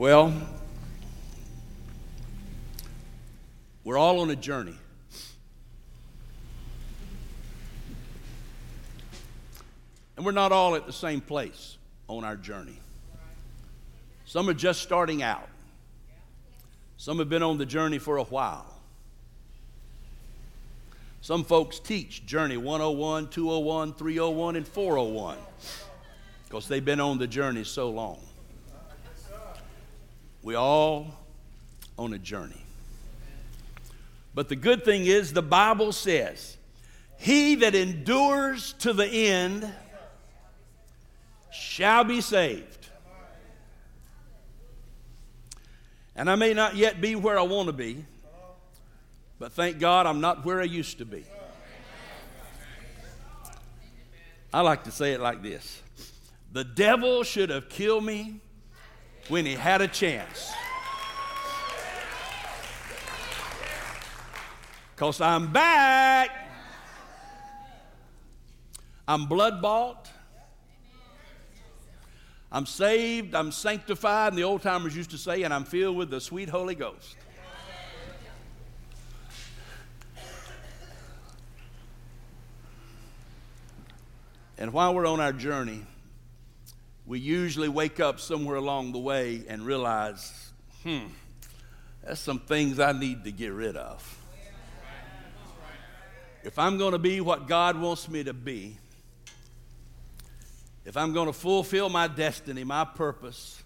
Well, we're all on a journey. And we're not all at the same place on our journey. Some are just starting out, some have been on the journey for a while. Some folks teach Journey 101, 201, 301, and 401 because they've been on the journey so long. We all on a journey. But the good thing is, the Bible says, He that endures to the end shall be saved. And I may not yet be where I want to be, but thank God I'm not where I used to be. I like to say it like this The devil should have killed me when he had a chance. Because I'm back. I'm blood bought. I'm saved. I'm sanctified. And the old timers used to say, and I'm filled with the sweet Holy Ghost. And while we're on our journey, we usually wake up somewhere along the way and realize, hmm, there's some things I need to get rid of. If I'm going to be what God wants me to be, if I'm going to fulfill my destiny, my purpose,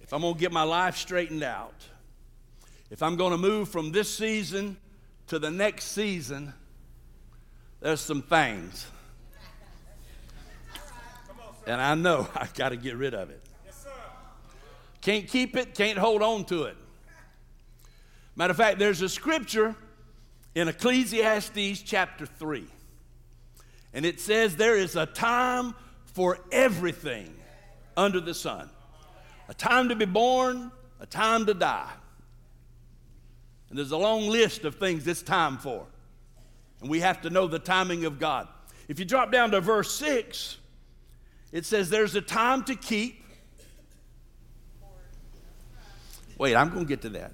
if I'm going to get my life straightened out, if I'm going to move from this season to the next season, there's some things and I know I've got to get rid of it. Yes, can't keep it, can't hold on to it. Matter of fact, there's a scripture in Ecclesiastes chapter 3. And it says there is a time for everything under the sun a time to be born, a time to die. And there's a long list of things it's time for. And we have to know the timing of God. If you drop down to verse 6, it says there's a time to keep. Wait, I'm going to get to that.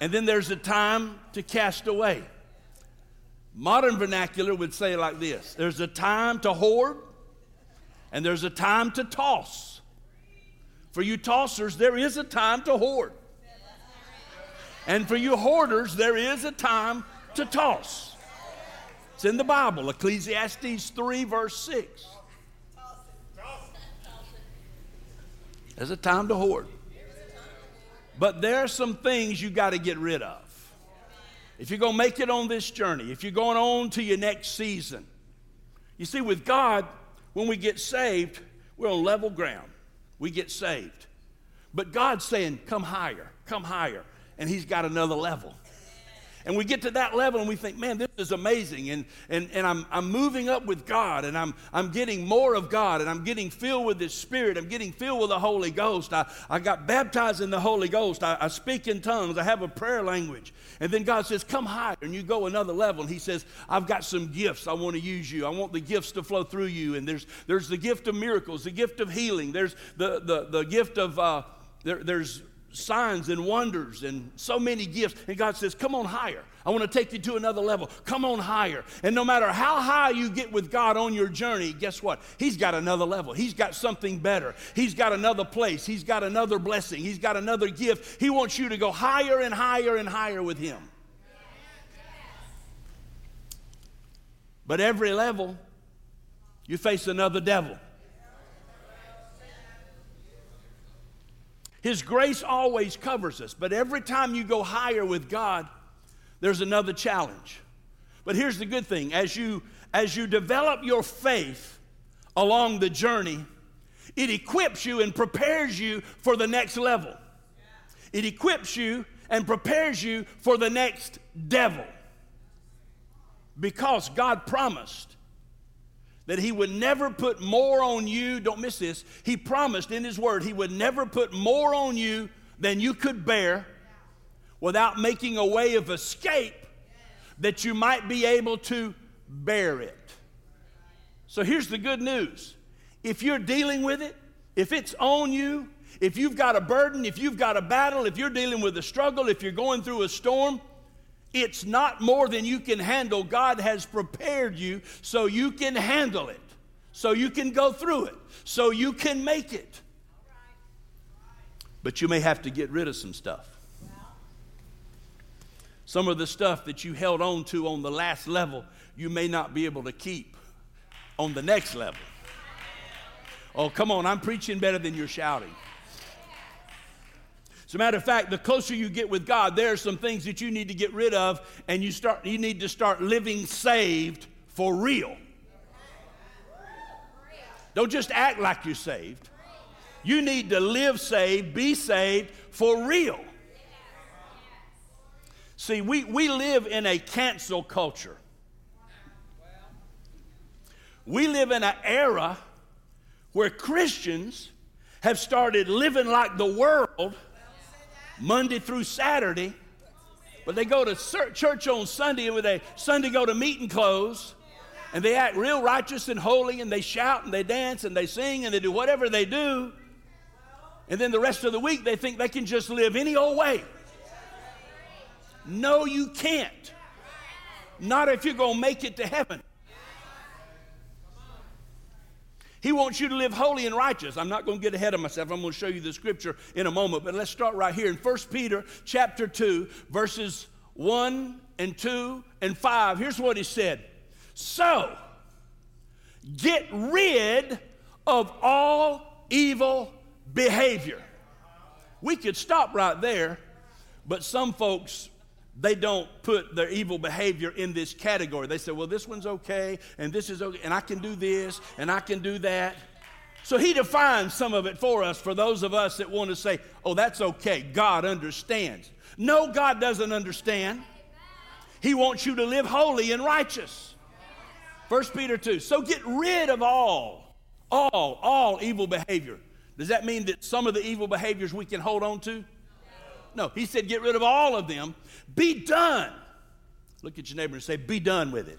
And then there's a time to cast away. Modern vernacular would say like this there's a time to hoard, and there's a time to toss. For you tossers, there is a time to hoard. And for you hoarders, there is a time to toss. It's in the Bible, Ecclesiastes 3, verse 6. There's a time to hoard. But there are some things you got to get rid of. If you're going to make it on this journey, if you're going on to your next season, you see, with God, when we get saved, we're on level ground. We get saved. But God's saying, come higher, come higher. And He's got another level. And we get to that level and we think, man, this is amazing. And, and, and I'm, I'm moving up with God and I'm, I'm getting more of God and I'm getting filled with His Spirit. I'm getting filled with the Holy Ghost. I, I got baptized in the Holy Ghost. I, I speak in tongues. I have a prayer language. And then God says, come higher. And you go another level. And He says, I've got some gifts. I want to use you. I want the gifts to flow through you. And there's, there's the gift of miracles, the gift of healing. There's the, the, the gift of, uh, there, there's signs and wonders and so many gifts. And God says, Come on higher. I want to take you to another level. Come on higher. And no matter how high you get with God on your journey, guess what? He's got another level. He's got something better. He's got another place. He's got another blessing. He's got another gift. He wants you to go higher and higher and higher with Him. But every level, you face another devil. His grace always covers us, but every time you go higher with God, there's another challenge. But here's the good thing as you as you develop your faith along the journey, it equips you and prepares you for the next level. It equips you and prepares you for the next devil. Because God promised that He would never put more on you. Don't miss this. He promised in His Word He would never put more on you than you could bear without making a way of escape that you might be able to bear it. So here's the good news if you're dealing with it, if it's on you, if you've got a burden, if you've got a battle, if you're dealing with a struggle, if you're going through a storm, it's not more than you can handle. God has prepared you so you can handle it, so you can go through it, so you can make it. But you may have to get rid of some stuff. Some of the stuff that you held on to on the last level, you may not be able to keep on the next level. Oh, come on, I'm preaching better than you're shouting. As a matter of fact, the closer you get with God, there are some things that you need to get rid of, and you start you need to start living saved for real. Don't just act like you're saved. You need to live saved, be saved for real. See, we, we live in a cancel culture. We live in an era where Christians have started living like the world Monday through Saturday, but they go to church on Sunday and with a Sunday go to meeting clothes, and they act real righteous and holy, and they shout and they dance and they sing and they do whatever they do. And then the rest of the week they think they can just live any old way. No, you can't. Not if you're going to make it to heaven. He wants you to live holy and righteous. I'm not going to get ahead of myself. I'm going to show you the scripture in a moment, but let's start right here in 1 Peter chapter 2, verses 1 and 2 and 5. Here's what he said. So, get rid of all evil behavior. We could stop right there, but some folks they don't put their evil behavior in this category. They say, well, this one's okay, and this is okay, and I can do this, and I can do that. So he defines some of it for us, for those of us that want to say, oh, that's okay, God understands. No, God doesn't understand. He wants you to live holy and righteous. 1 Peter 2. So get rid of all, all, all evil behavior. Does that mean that some of the evil behaviors we can hold on to? No, he said, get rid of all of them. Be done. Look at your neighbor and say, be done with it.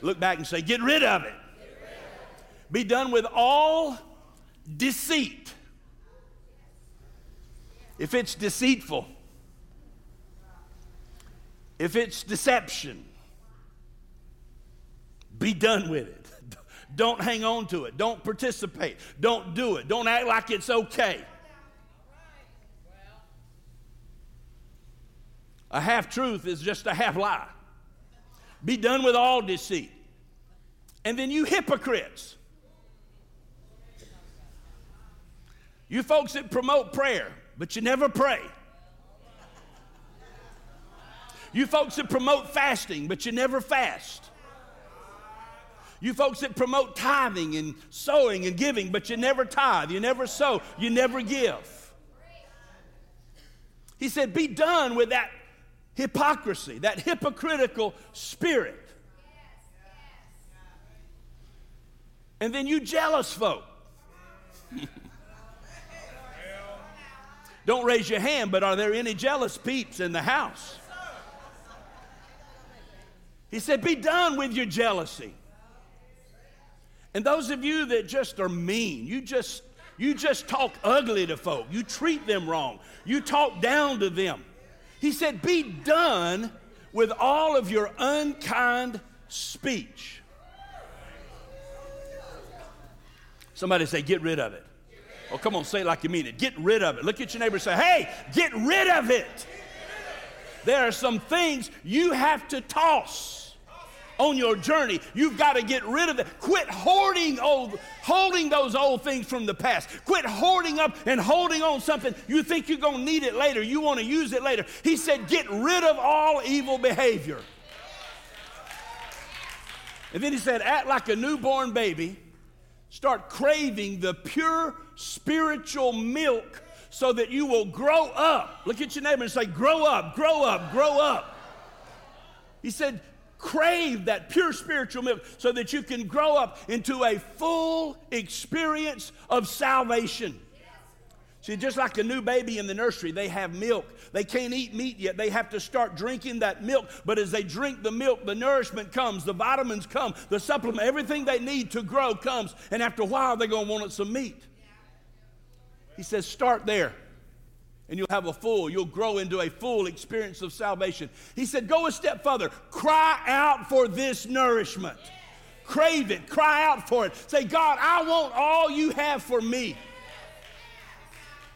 Look back and say, get rid of it. Be done with all deceit. If it's deceitful, if it's deception, be done with it. Don't hang on to it. Don't participate. Don't do it. Don't act like it's okay. A half truth is just a half lie. Be done with all deceit. And then you hypocrites. You folks that promote prayer, but you never pray. You folks that promote fasting, but you never fast. You folks that promote tithing and sowing and giving, but you never tithe, you never sow, you never give. He said, Be done with that hypocrisy, that hypocritical spirit. And then you jealous folk. Don't raise your hand, but are there any jealous peeps in the house? He said, Be done with your jealousy. And those of you that just are mean, you just you just talk ugly to folk. You treat them wrong. You talk down to them. He said, Be done with all of your unkind speech. Somebody say, Get rid of it. Oh, come on, say it like you mean it. Get rid of it. Look at your neighbor say, Hey, get rid of it. There are some things you have to toss on your journey. You've got to get rid of it. Quit hoarding old, holding those old things from the past. Quit hoarding up and holding on something. You think you're going to need it later. You want to use it later. He said, get rid of all evil behavior. And then he said, act like a newborn baby. Start craving the pure spiritual milk so that you will grow up. Look at your neighbor and say, grow up, grow up, grow up. He said, crave that pure spiritual milk so that you can grow up into a full experience of salvation. See, just like a new baby in the nursery, they have milk. They can't eat meat yet. They have to start drinking that milk. But as they drink the milk, the nourishment comes, the vitamins come, the supplement, everything they need to grow comes. And after a while, they're going to want some meat. He says, start there. And you'll have a full, you'll grow into a full experience of salvation. He said, go a step further. Cry out for this nourishment. Crave it. Cry out for it. Say, God, I want all you have for me.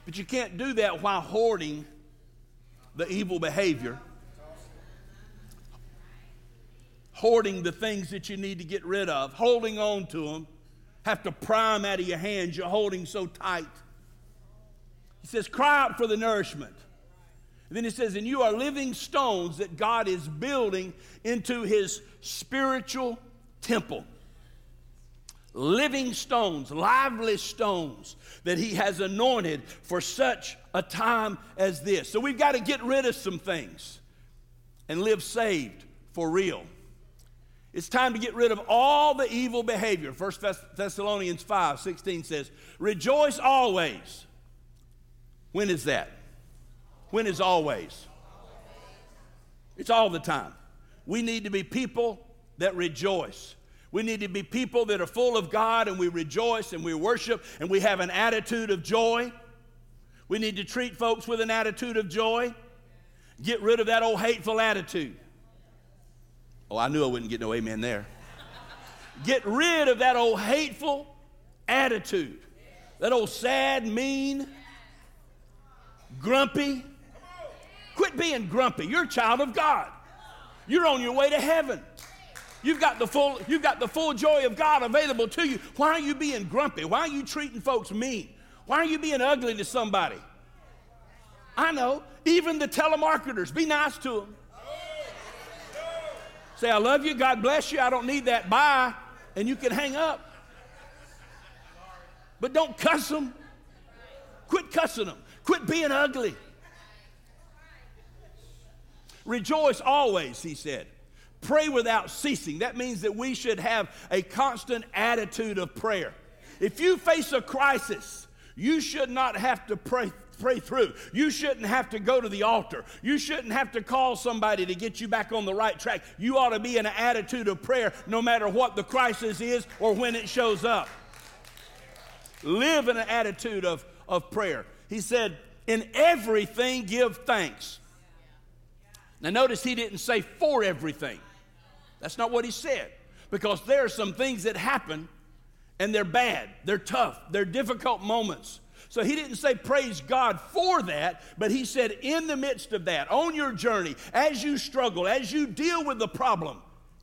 But you can't do that while hoarding the evil behavior, hoarding the things that you need to get rid of, holding on to them, have to pry them out of your hands. You're holding so tight. He says, Cry out for the nourishment. And then he says, And you are living stones that God is building into his spiritual temple. Living stones, lively stones that he has anointed for such a time as this. So we've got to get rid of some things and live saved for real. It's time to get rid of all the evil behavior. 1 Thessalonians 5 16 says, Rejoice always. When is that? When is always? It's all the time. We need to be people that rejoice. We need to be people that are full of God and we rejoice and we worship and we have an attitude of joy. We need to treat folks with an attitude of joy. Get rid of that old hateful attitude. Oh, I knew I wouldn't get no amen there. Get rid of that old hateful attitude, that old sad, mean, grumpy. Quit being grumpy. You're a child of God. You're on your way to heaven. You've got the full, you've got the full joy of God available to you. Why are you being grumpy? Why are you treating folks mean? Why are you being ugly to somebody? I know. Even the telemarketers, be nice to them. Say, I love you, God bless you, I don't need that, bye, and you can hang up. But don't cuss them. Quit cussing them. Quit being ugly. Rejoice always, he said. Pray without ceasing. That means that we should have a constant attitude of prayer. If you face a crisis, you should not have to pray pray through. You shouldn't have to go to the altar. You shouldn't have to call somebody to get you back on the right track. You ought to be in an attitude of prayer no matter what the crisis is or when it shows up. Live in an attitude of, of prayer. He said, In everything give thanks. Now, notice he didn't say for everything. That's not what he said. Because there are some things that happen and they're bad, they're tough, they're difficult moments. So he didn't say praise God for that, but he said in the midst of that, on your journey, as you struggle, as you deal with the problem,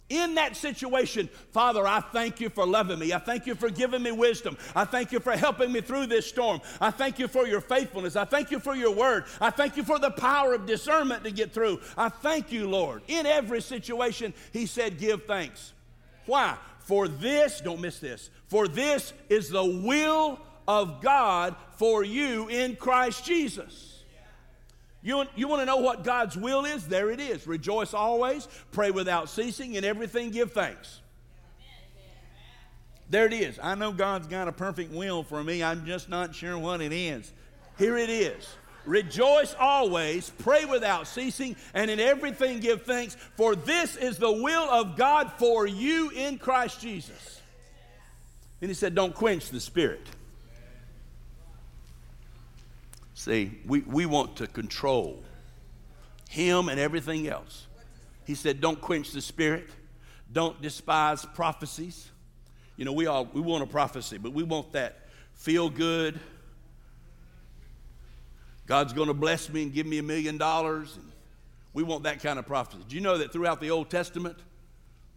in that situation, Father, I thank you for loving me. I thank you for giving me wisdom. I thank you for helping me through this storm. I thank you for your faithfulness. I thank you for your word. I thank you for the power of discernment to get through. I thank you, Lord. In every situation, he said, give thanks. Why? For this, don't miss this, for this is the will of God for you in Christ Jesus. You, you want to know what God's will is? There it is. Rejoice always, pray without ceasing, in everything give thanks. There it is. I know God's got a perfect will for me. I'm just not sure what it is. Here it is. Rejoice always, pray without ceasing, and in everything give thanks, for this is the will of God for you in Christ Jesus. And he said, Don't quench the spirit. See, we, we want to control him and everything else. He said, Don't quench the spirit, don't despise prophecies. You know, we all we want a prophecy, but we want that feel good. God's going to bless me and give me a million dollars. We want that kind of prophecy. Do you know that throughout the Old Testament,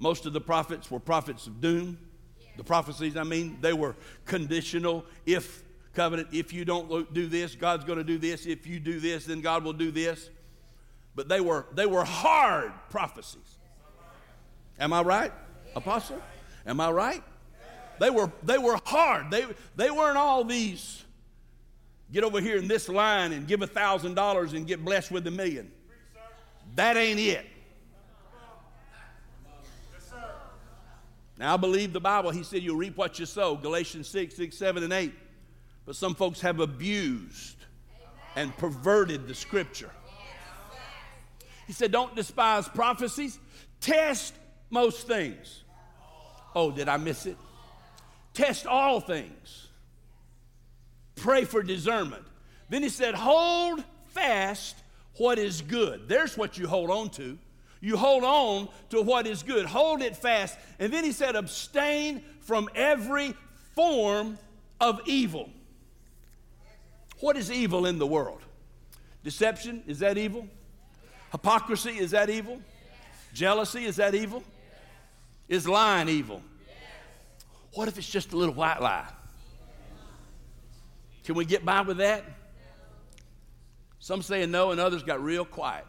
most of the prophets were prophets of doom? The prophecies, I mean, they were conditional. If covenant. If you don't do this, God's going to do this. If you do this, then God will do this. But they were, they were hard prophecies. Am I right, Apostle? Am I right? They were, they were hard. They, they weren't all these get over here in this line and give a thousand dollars and get blessed with a million. That ain't it. Now I believe the Bible, he said you'll reap what you sow. Galatians 6, 6, 7, and 8. But some folks have abused and perverted the scripture. He said, Don't despise prophecies, test most things. Oh, did I miss it? Test all things. pray for discernment. Then he said, hold fast what is good. There's what you hold on to. You hold on to what is good. Hold it fast. And then he said, abstain from every form of evil. What is evil in the world? Deception, is that evil? Hypocrisy, is that evil? Jealousy, is that evil? Is lying evil? What if it's just a little white lie? Can we get by with that? Some saying no, and others got real quiet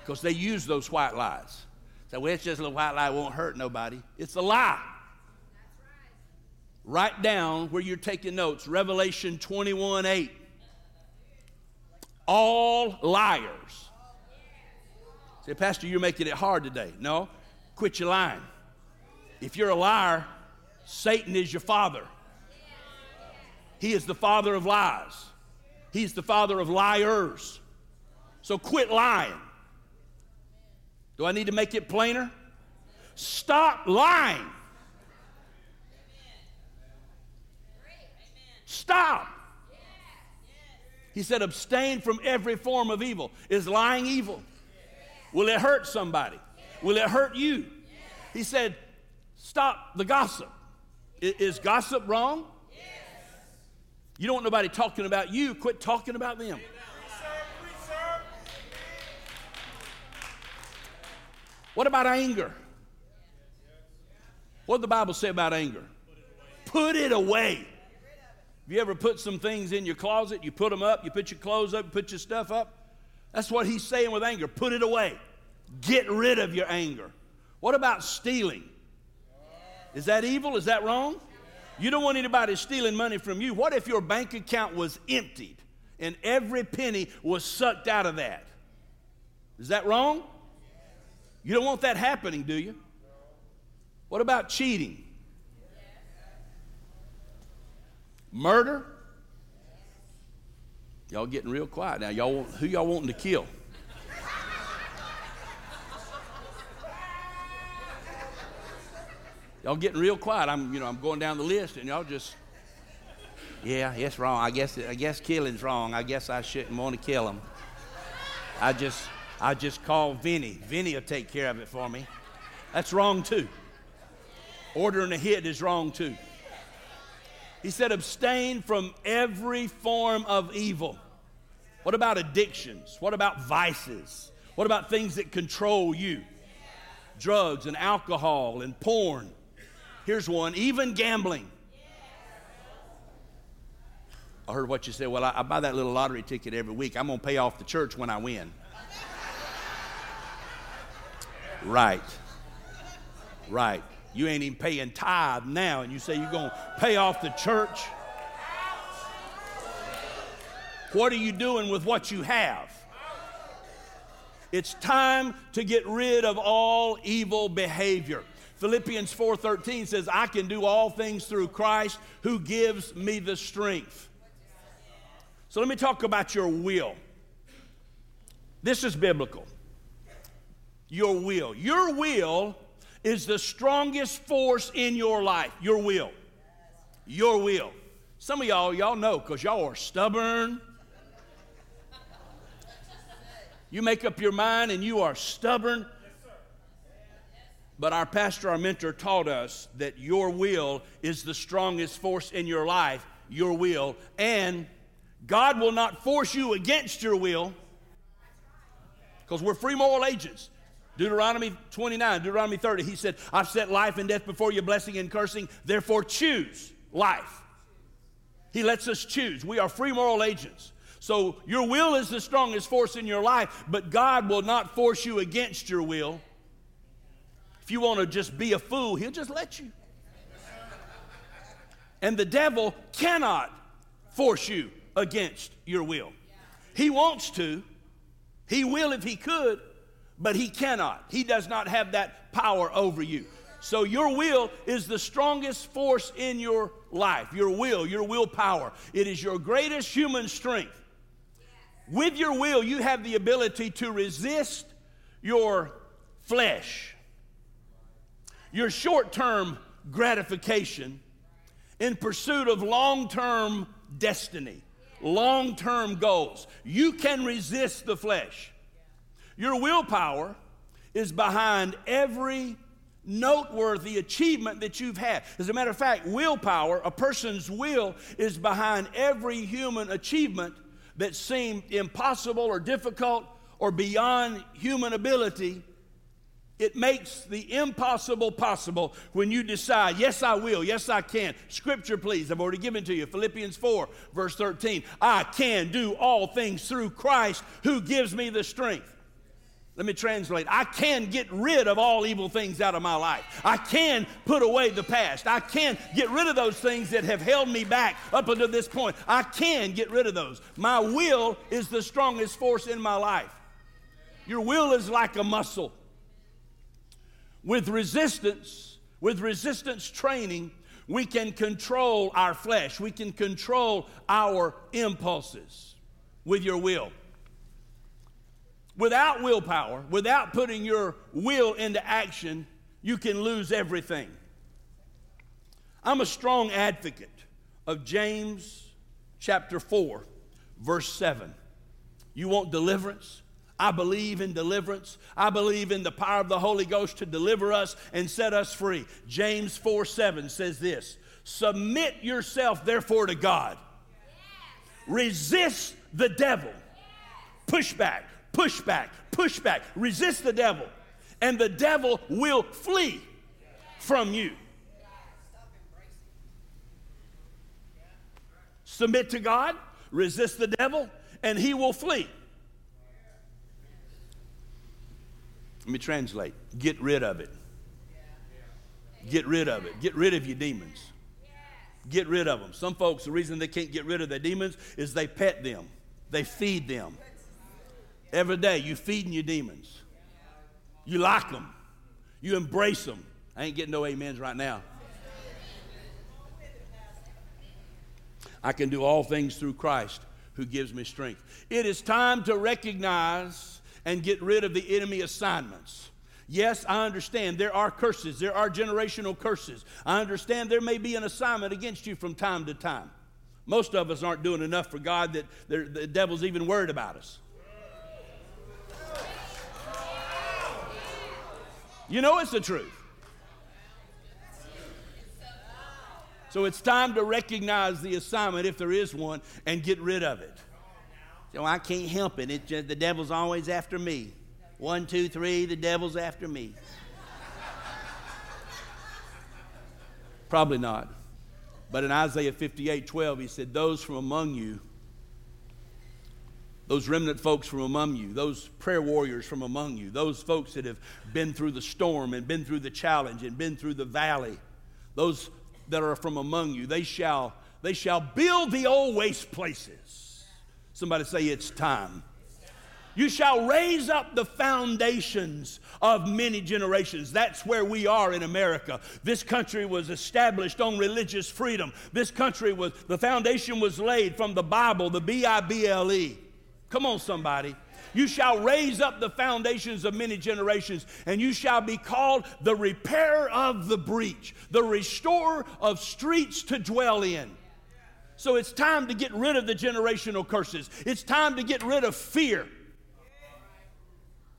because they use those white lies. Say, well, it's just a little white lie, won't hurt nobody. It's a lie. Write down where you're taking notes Revelation 21 8. All liars. Say, Pastor, you're making it hard today. No, quit your lying. If you're a liar, Satan is your father. He is the father of lies. He's the father of liars. So quit lying. Do I need to make it plainer? Stop lying. Stop. He said, abstain from every form of evil. Is lying evil? Will it hurt somebody? Will it hurt you? He said, stop the gossip. Is gossip wrong? You don't want nobody talking about you. Quit talking about them. What about anger? What did the Bible say about anger? Put it away. Have you ever put some things in your closet? You put them up, you put your clothes up, you put your stuff up. That's what he's saying with anger. Put it away. Get rid of your anger. What about stealing? Is that evil? Is that wrong? You don't want anybody stealing money from you. What if your bank account was emptied and every penny was sucked out of that? Is that wrong? You don't want that happening, do you? What about cheating? Murder? Y'all getting real quiet now. Y'all who y'all wanting to kill? Y'all getting real quiet. I'm, you know, I'm going down the list, and y'all just, yeah, it's wrong. I guess, I guess killing's wrong. I guess I shouldn't want to kill him. I just, I just call Vinny. Vinny will take care of it for me. That's wrong too. Ordering a hit is wrong too. He said, abstain from every form of evil. What about addictions? What about vices? What about things that control you? Drugs and alcohol and porn. Here's one even gambling. I heard what you said. Well, I, I buy that little lottery ticket every week. I'm going to pay off the church when I win. right. Right. You ain't even paying tithe now, and you say you're going to pay off the church. What are you doing with what you have? It's time to get rid of all evil behavior. Philippians 4:13 says, "I can do all things through Christ who gives me the strength." So let me talk about your will. This is biblical. Your will. Your will is the strongest force in your life. Your will. Your will. Some of y'all, y'all know because y'all are stubborn. You make up your mind and you are stubborn. But our pastor, our mentor, taught us that your will is the strongest force in your life, your will, and God will not force you against your will because we're free moral agents. Deuteronomy 29, Deuteronomy 30, he said, I've set life and death before you, blessing and cursing, therefore choose life. He lets us choose. We are free moral agents. So your will is the strongest force in your life, but God will not force you against your will. If you want to just be a fool, he'll just let you. And the devil cannot force you against your will. He wants to, he will if he could, but he cannot. He does not have that power over you. So your will is the strongest force in your life. Your will, your willpower. It is your greatest human strength. With your will, you have the ability to resist your flesh your short term gratification in pursuit of long term destiny, long term goals. You can resist the flesh. Your willpower is behind every noteworthy achievement that you've had. As a matter of fact, willpower, a person's will, is behind every human achievement that seemed impossible or difficult or beyond human ability. It makes the impossible possible when you decide, yes, I will, yes, I can. Scripture, please, I've already given to you. Philippians 4, verse 13. I can do all things through Christ who gives me the strength. Let me translate. I can get rid of all evil things out of my life. I can put away the past. I can get rid of those things that have held me back up until this point. I can get rid of those. My will is the strongest force in my life. Your will is like a muscle. With resistance, with resistance training, we can control our flesh. We can control our impulses with your will. Without willpower, without putting your will into action, you can lose everything. I'm a strong advocate of James chapter 4, verse 7. You want deliverance? I believe in deliverance. I believe in the power of the Holy Ghost to deliver us and set us free. James 4 7 says this Submit yourself, therefore, to God. Resist the devil. Push back push back, push back, resist the devil, and the devil will flee from you. Submit to God, resist the devil, and he will flee. Let me translate get rid of it. Get rid of it. Get rid of your demons. Get rid of them. Some folks, the reason they can't get rid of their demons is they pet them, they feed them. Every day you're feeding your demons. You like them. You embrace them. I ain't getting no amens right now. I can do all things through Christ who gives me strength. It is time to recognize and get rid of the enemy assignments. Yes, I understand there are curses, there are generational curses. I understand there may be an assignment against you from time to time. Most of us aren't doing enough for God that the devil's even worried about us. You know it's the truth. So it's time to recognize the assignment, if there is one, and get rid of it. So I can't help it. It just, the devil's always after me. One, two, three, the devil's after me. Probably not. But in Isaiah 58 12, he said, Those from among you those remnant folks from among you, those prayer warriors from among you, those folks that have been through the storm and been through the challenge and been through the valley, those that are from among you, they shall, they shall build the old waste places. Somebody say, It's time. You shall raise up the foundations of many generations. That's where we are in America. This country was established on religious freedom. This country was, the foundation was laid from the Bible, the B I B L E. Come on, somebody. You shall raise up the foundations of many generations, and you shall be called the repairer of the breach, the restorer of streets to dwell in. So it's time to get rid of the generational curses. It's time to get rid of fear.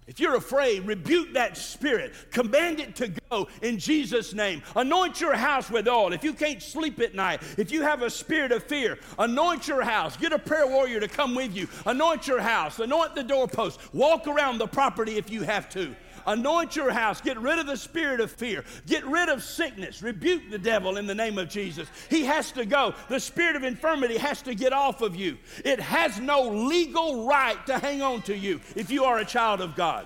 If you're afraid, rebuke that spirit. Command it to go in Jesus' name. Anoint your house with oil. If you can't sleep at night, if you have a spirit of fear, anoint your house. Get a prayer warrior to come with you. Anoint your house. Anoint the doorpost. Walk around the property if you have to. Anoint your house. Get rid of the spirit of fear. Get rid of sickness. Rebuke the devil in the name of Jesus. He has to go. The spirit of infirmity has to get off of you. It has no legal right to hang on to you if you are a child of God.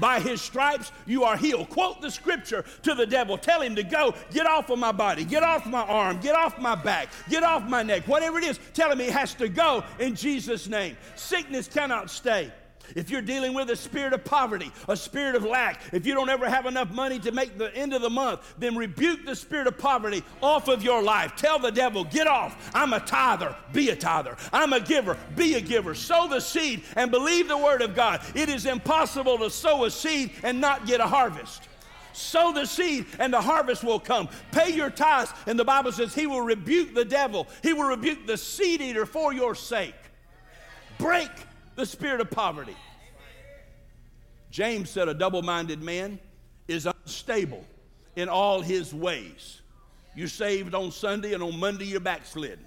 By his stripes you are healed. Quote the scripture to the devil. Tell him to go, get off of my body, get off my arm, get off my back, get off my neck, whatever it is. Tell him he has to go in Jesus' name. Sickness cannot stay. If you're dealing with a spirit of poverty, a spirit of lack, if you don't ever have enough money to make the end of the month, then rebuke the spirit of poverty off of your life. Tell the devil, get off. I'm a tither, be a tither. I'm a giver, be a giver. Sow the seed and believe the word of God. It is impossible to sow a seed and not get a harvest. Sow the seed and the harvest will come. Pay your tithes, and the Bible says He will rebuke the devil, He will rebuke the seed eater for your sake. Break the spirit of poverty. James said a double minded man is unstable in all his ways. You're saved on Sunday, and on Monday, you're backslidden.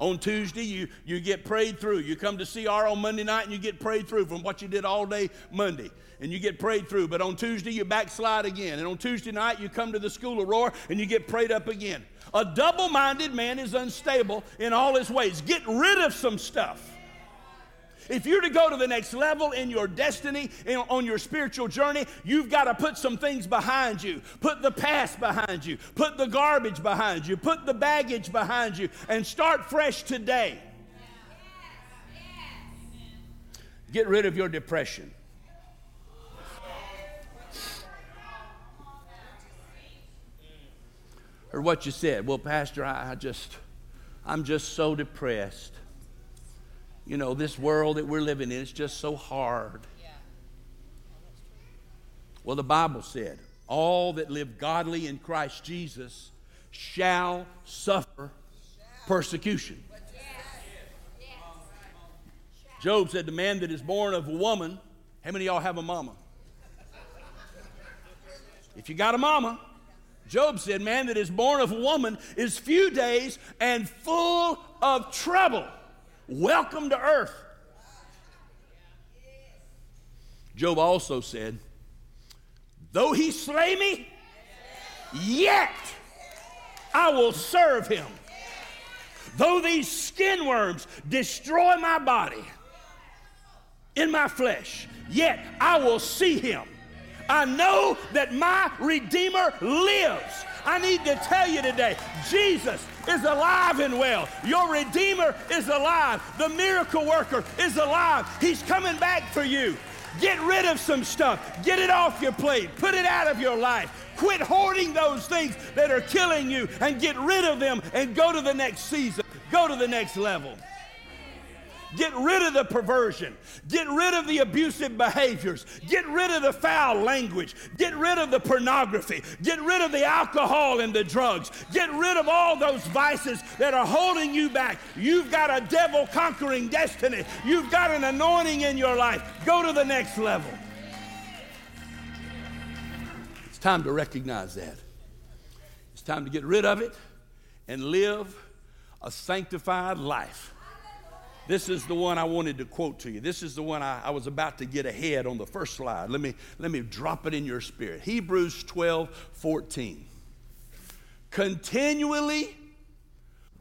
On Tuesday, you, you get prayed through. You come to CR on Monday night and you get prayed through from what you did all day Monday. And you get prayed through. But on Tuesday, you backslide again. And on Tuesday night, you come to the school of roar and you get prayed up again. A double minded man is unstable in all his ways. Get rid of some stuff. If you're to go to the next level in your destiny, in, on your spiritual journey, you've got to put some things behind you. Put the past behind you. Put the garbage behind you. Put the baggage behind you and start fresh today. Get rid of your depression. Or what you said. Well, Pastor, I, I just, I'm just so depressed you know, this world that we're living in is just so hard. Well, the Bible said, all that live godly in Christ Jesus shall suffer persecution. Job said, The man that is born of a woman, how many of y'all have a mama? If you got a mama, Job said, Man that is born of a woman is few days and full of trouble. Welcome to earth. Job also said, Though he slay me, yet I will serve him. Though these skin worms destroy my body in my flesh, yet I will see him. I know that my Redeemer lives. I need to tell you today Jesus is alive and well. Your Redeemer is alive. The miracle worker is alive. He's coming back for you. Get rid of some stuff. Get it off your plate. Put it out of your life. Quit hoarding those things that are killing you and get rid of them and go to the next season. Go to the next level. Get rid of the perversion. Get rid of the abusive behaviors. Get rid of the foul language. Get rid of the pornography. Get rid of the alcohol and the drugs. Get rid of all those vices that are holding you back. You've got a devil conquering destiny. You've got an anointing in your life. Go to the next level. It's time to recognize that. It's time to get rid of it and live a sanctified life. This is the one I wanted to quote to you. This is the one I, I, was about to get ahead on the first slide. Let me, let me drop it in your spirit. Hebrews 12 14. Continually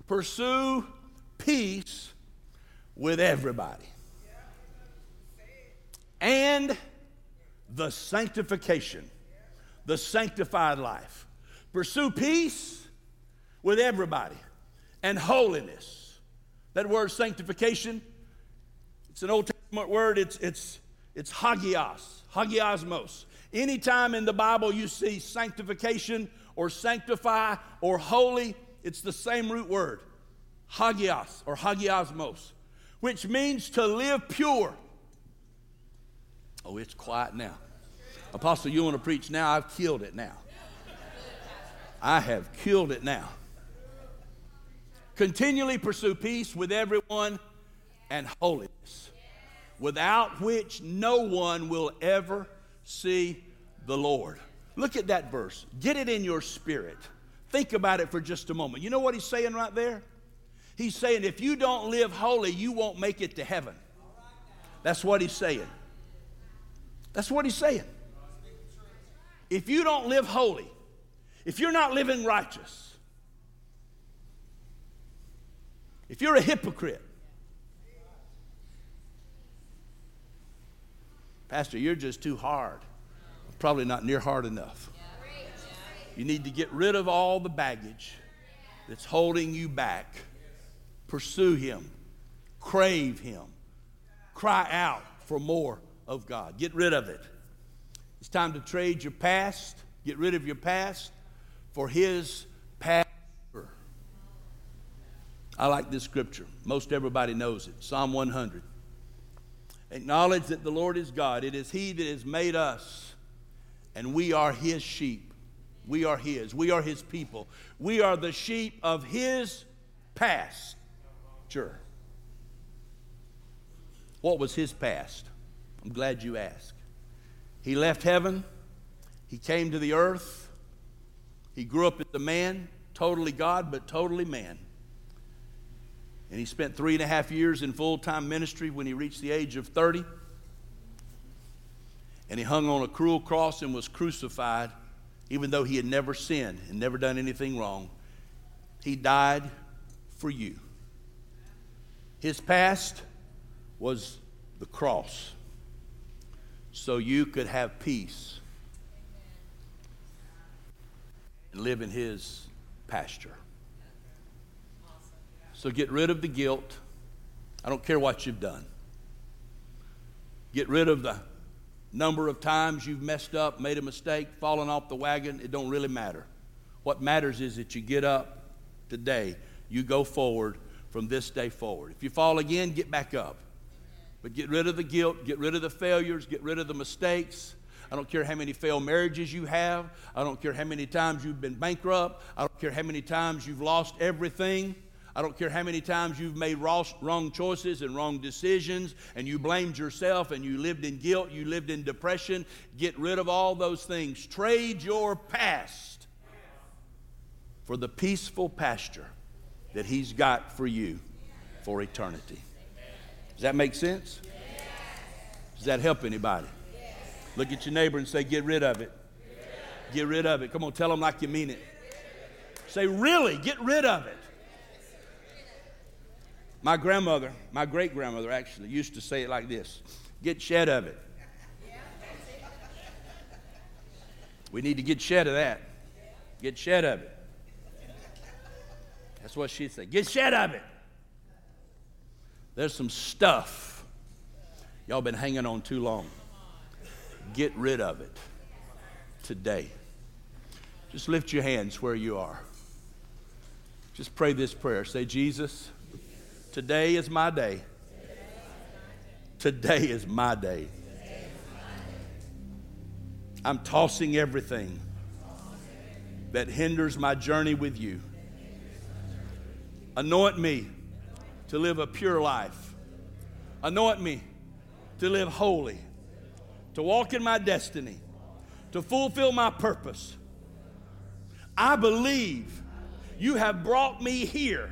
pursue peace with everybody and the sanctification, the sanctified life. Pursue peace with everybody and holiness that word sanctification, it's an Old Testament word, it's, it's, it's hagios, hagiosmos. Anytime in the Bible you see sanctification or sanctify or holy, it's the same root word, hagios or hagiosmos, which means to live pure. Oh, it's quiet now. Apostle, you want to preach now? I've killed it now. I have killed it now. Continually pursue peace with everyone and holiness, without which no one will ever see the Lord. Look at that verse. Get it in your spirit. Think about it for just a moment. You know what he's saying right there? He's saying if you don't live holy, you won't make it to heaven. That's what he's saying. That's what he's saying. If you don't live holy, if you're not living righteous, If you're a hypocrite, Pastor, you're just too hard. Probably not near hard enough. You need to get rid of all the baggage that's holding you back. Pursue Him, crave Him, cry out for more of God. Get rid of it. It's time to trade your past, get rid of your past for His past I like this scripture. Most everybody knows it Psalm 100. Acknowledge that the Lord is God. It is He that has made us, And we are his sheep. We are his. We are his people. We are the sheep of his past. Sure. What was his past? I'm glad you asked. He left heaven, he came to the earth, he grew up as a man, totally God, but totally man. And he spent three and a half years in full time ministry when he reached the age of 30. And he hung on a cruel cross and was crucified, even though he had never sinned and never done anything wrong. He died for you. His past was the cross so you could have peace and live in his pasture. So get rid of the guilt. I don't care what you've done. Get rid of the number of times you've messed up, made a mistake, fallen off the wagon. It don't really matter. What matters is that you get up today. You go forward from this day forward. If you fall again, get back up. But get rid of the guilt, get rid of the failures, get rid of the mistakes. I don't care how many failed marriages you have. I don't care how many times you've been bankrupt. I don't care how many times you've lost everything. I don't care how many times you've made wrong choices and wrong decisions and you blamed yourself and you lived in guilt, you lived in depression. Get rid of all those things. Trade your past for the peaceful pasture that He's got for you for eternity. Does that make sense? Does that help anybody? Look at your neighbor and say, Get rid of it. Get rid of it. Come on, tell them like you mean it. Say, Really? Get rid of it. My grandmother, my great grandmother actually, used to say it like this Get shed of it. We need to get shed of that. Get shed of it. That's what she'd say. Get shed of it. There's some stuff y'all been hanging on too long. Get rid of it today. Just lift your hands where you are. Just pray this prayer. Say, Jesus, today is my day. Today is my day. I'm tossing everything that hinders my journey with you. Anoint me to live a pure life. Anoint me to live holy, to walk in my destiny, to fulfill my purpose. I believe you have brought me here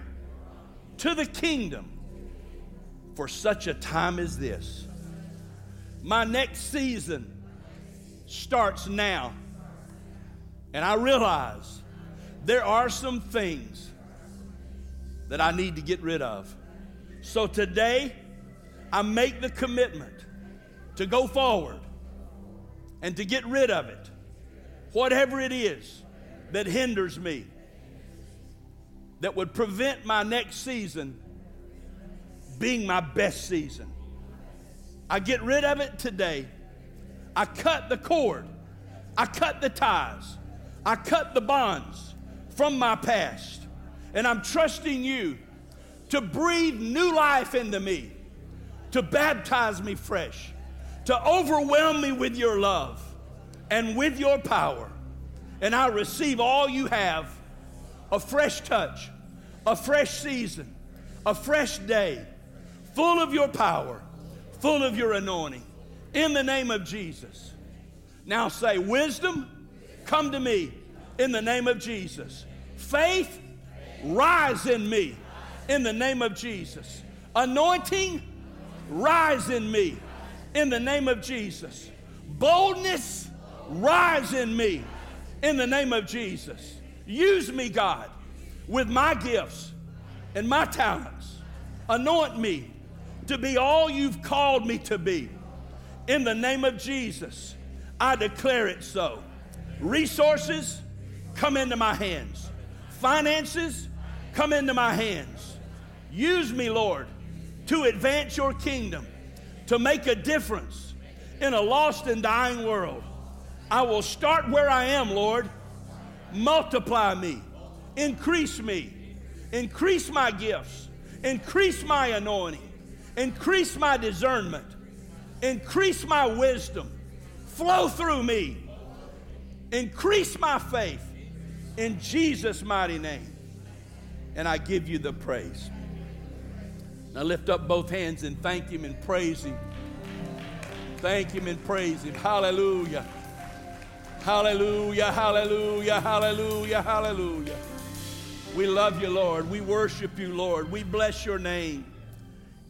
to the kingdom for such a time as this. My next season starts now. And I realize there are some things that I need to get rid of. So today, I make the commitment to go forward and to get rid of it, whatever it is that hinders me, that would prevent my next season being my best season. I get rid of it today. I cut the cord. I cut the ties. I cut the bonds from my past. And I'm trusting you to breathe new life into me, to baptize me fresh, to overwhelm me with your love and with your power. And I receive all you have a fresh touch, a fresh season, a fresh day, full of your power, full of your anointing. In the name of Jesus. Now say, Wisdom, come to me in the name of Jesus. Faith, rise in me in the name of Jesus. Anointing, rise in me in the name of Jesus. Boldness, rise in me in the name of Jesus. Use me, God, with my gifts and my talents. Anoint me to be all you've called me to be. In the name of Jesus, I declare it so. Resources come into my hands, finances come into my hands. Use me, Lord, to advance your kingdom, to make a difference in a lost and dying world. I will start where I am, Lord. Multiply me, increase me, increase my gifts, increase my anointing, increase my discernment, increase my wisdom. Flow through me Increase my faith in Jesus' mighty name. And I give you the praise. Now lift up both hands and thank Him and praise Him. Thank Him and praise Him. Hallelujah. Hallelujah, hallelujah, hallelujah, hallelujah. We love you, Lord. We worship you, Lord. We bless your name.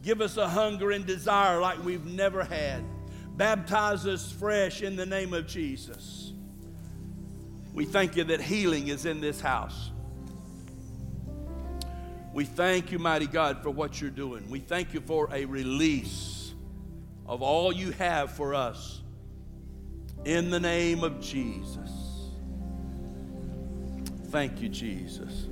Give us a hunger and desire like we've never had. Baptize us fresh in the name of Jesus. We thank you that healing is in this house. We thank you, mighty God, for what you're doing. We thank you for a release of all you have for us in the name of Jesus. Thank you, Jesus.